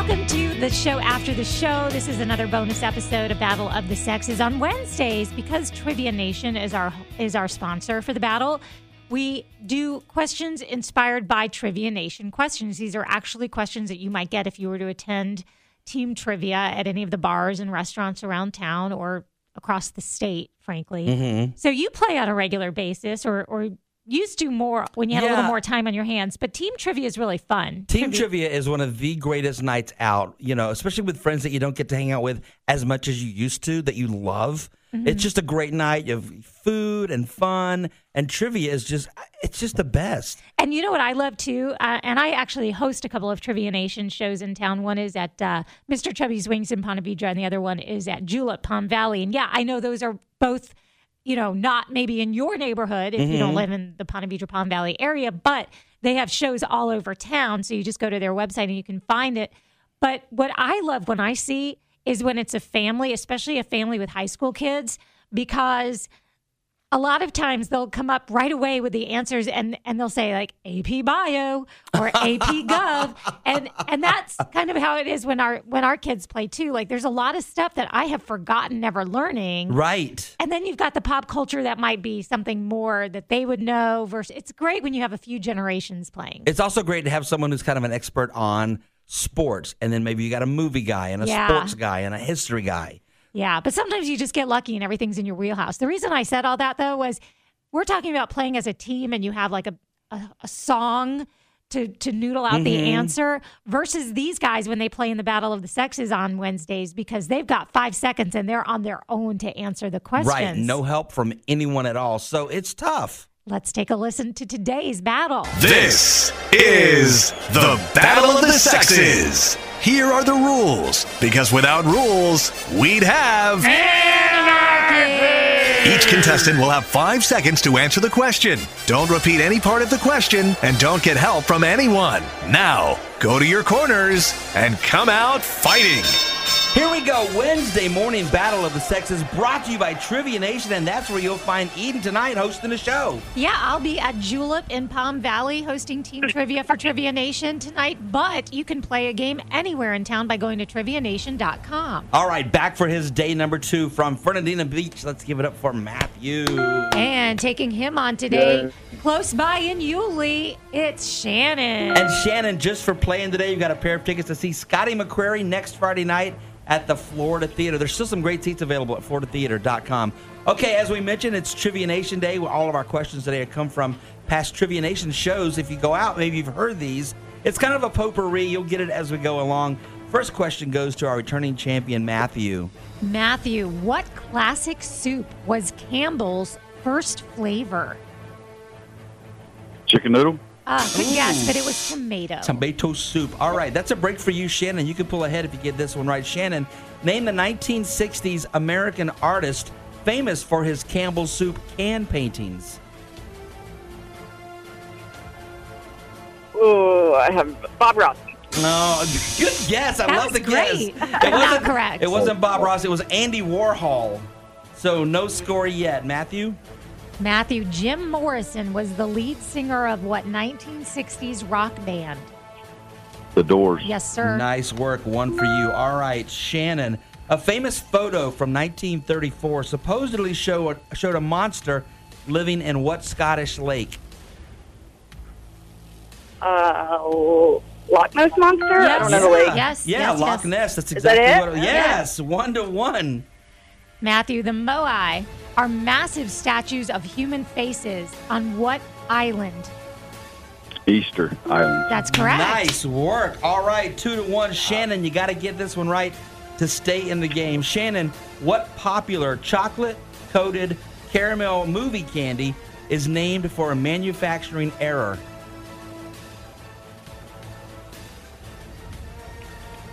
Welcome to the show after the show. This is another bonus episode of Battle of the Sexes on Wednesdays because Trivia Nation is our is our sponsor for the battle. We do questions inspired by Trivia Nation questions. These are actually questions that you might get if you were to attend team trivia at any of the bars and restaurants around town or across the state, frankly. Mm-hmm. So you play on a regular basis or or used to more when you had a little more time on your hands, but team trivia is really fun. Team trivia is one of the greatest nights out, you know, especially with friends that you don't get to hang out with as much as you used to, that you love. Mm-hmm. It's just a great night. You have food and fun, and trivia is just, it's just the best. And you know what I love too? Uh, and I actually host a couple of Trivia Nation shows in town. One is at uh, Mr. Chubby's Wings in Ponte Vedra, and the other one is at Julep Palm Valley. And yeah, I know those are both, you know, not maybe in your neighborhood if you don't mm-hmm. live in the Ponte Vedra Palm Valley area, but they have shows all over town. So you just go to their website and you can find it. But what I love when I see is when it's a family, especially a family with high school kids, because a lot of times they'll come up right away with the answers and and they'll say like AP Bio or AP Gov and and that's kind of how it is when our when our kids play too. Like there's a lot of stuff that I have forgotten never learning. Right. And then you've got the pop culture that might be something more that they would know versus it's great when you have a few generations playing. It's also great to have someone who's kind of an expert on sports, and then maybe you got a movie guy and a Yeah. sports guy and a history guy. Yeah, but sometimes you just get lucky and everything's in your wheelhouse. The reason I said all that though was we're talking about playing as a team and you have like a a, a song to to noodle out the mm-hmm. answer versus these guys when they play in the battle of the sexes on Wednesdays because they've got 5 seconds and they're on their own to answer the questions. Right. No help from anyone at all. So it's tough. Let's take a listen to today's battle. This is the Battle of the Sexes. Here are the rules, because without rules, we'd have. Each contestant will have five seconds to answer the question. Don't repeat any part of the question, and don't get help from anyone. Now, go to your corners and come out fighting. Here we go. Wednesday morning battle of the sexes brought to you by Trivia Nation, and that's where you'll find Eden tonight hosting the show. Yeah, I'll be at Julep in Palm Valley hosting team trivia for Trivia Nation tonight, but you can play a game anywhere in town by going to trivianation.com. All right, back for his day number two from Fernandina Beach. Let's give it up for Matthew. And taking him on today, close by in Yulee, it's Shannon. And Shannon, just for playing today, you got a pair of tickets to see Scotty McCreery next Friday night at the Florida Theater. There's still some great seats available at floridatheater.com. Okay, as we mentioned, it's Trivia Nation Day. All of our questions today have come from past Trivia Nation shows. If you go out, maybe you've heard these. It's kind of a potpourri. You'll get it as we go along. First question goes to our returning champion, Matthew. Matthew, what classic soup was Campbell's first flavor? Chicken noodle? Uh, good guess, but it was tomato. Tomato soup. All right, that's a break for you, Shannon. You can pull ahead if you get this one right. Shannon, name the 1960s American artist famous for his Campbell soup can paintings. Oh, I have Bob Ross. No, good guess. I That love was the great. guess. It Not wasn't correct. It wasn't Bob Ross. It was Andy Warhol. So no score yet, Matthew. Matthew, Jim Morrison was the lead singer of what 1960s rock band? The Doors. Yes, sir. Nice work. One for you. All right, Shannon. A famous photo from 1934 supposedly show, showed a monster living in what Scottish lake? Uh, Loch Ness Monster? I don't know the lake. Yes. Yeah, yes, Loch yes. Ness. That's Is that exactly it? what it Yes, one to one. Matthew, the Moai are massive statues of human faces on what island? Easter Island. That's correct. Nice work. All right, two to one. Shannon, you got to get this one right to stay in the game. Shannon, what popular chocolate coated caramel movie candy is named for a manufacturing error?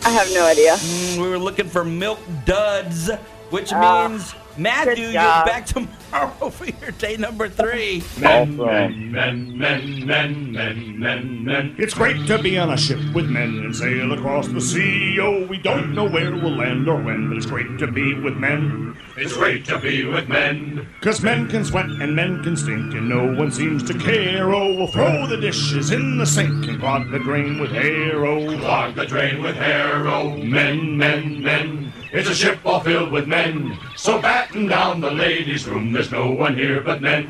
I have no idea. Mm, we were looking for milk duds, which Ah. means Matthew, you're back tomorrow for your day number three. Awesome. Men, men, men, men, men, men, men. It's great to be on a ship with men and sail across the sea. Oh, we don't know where we'll land or when, but it's great to be with men. It's great to be with men. Cause men can sweat and men can stink, and no one seems to care. Oh, we'll throw the dishes in the sink and clog the drain with hair. Oh, Clog the drain with hair, oh men, men, men. It's a ship all filled with men. So batten down the ladies' room. There's no one here but men.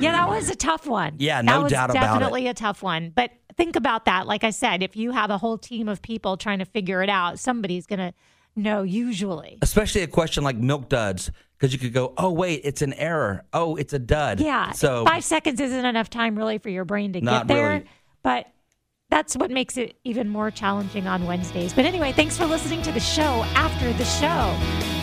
Yeah, that was a tough one. Yeah, that no was doubt about it. definitely a tough one. But think about that. Like I said, if you have a whole team of people trying to figure it out, somebody's going to know usually. Especially a question like milk duds, because you could go, oh, wait, it's an error. Oh, it's a dud. Yeah. So five seconds isn't enough time really for your brain to Not get there. really. But that's what makes it even more challenging on Wednesdays. But anyway, thanks for listening to the show after the show.